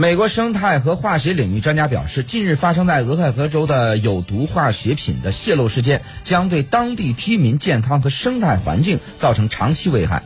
美国生态和化学领域专家表示近日发生在俄亥俄州的有毒化学品的泄漏事件将对当地居民健康和生态环境造成长期危害。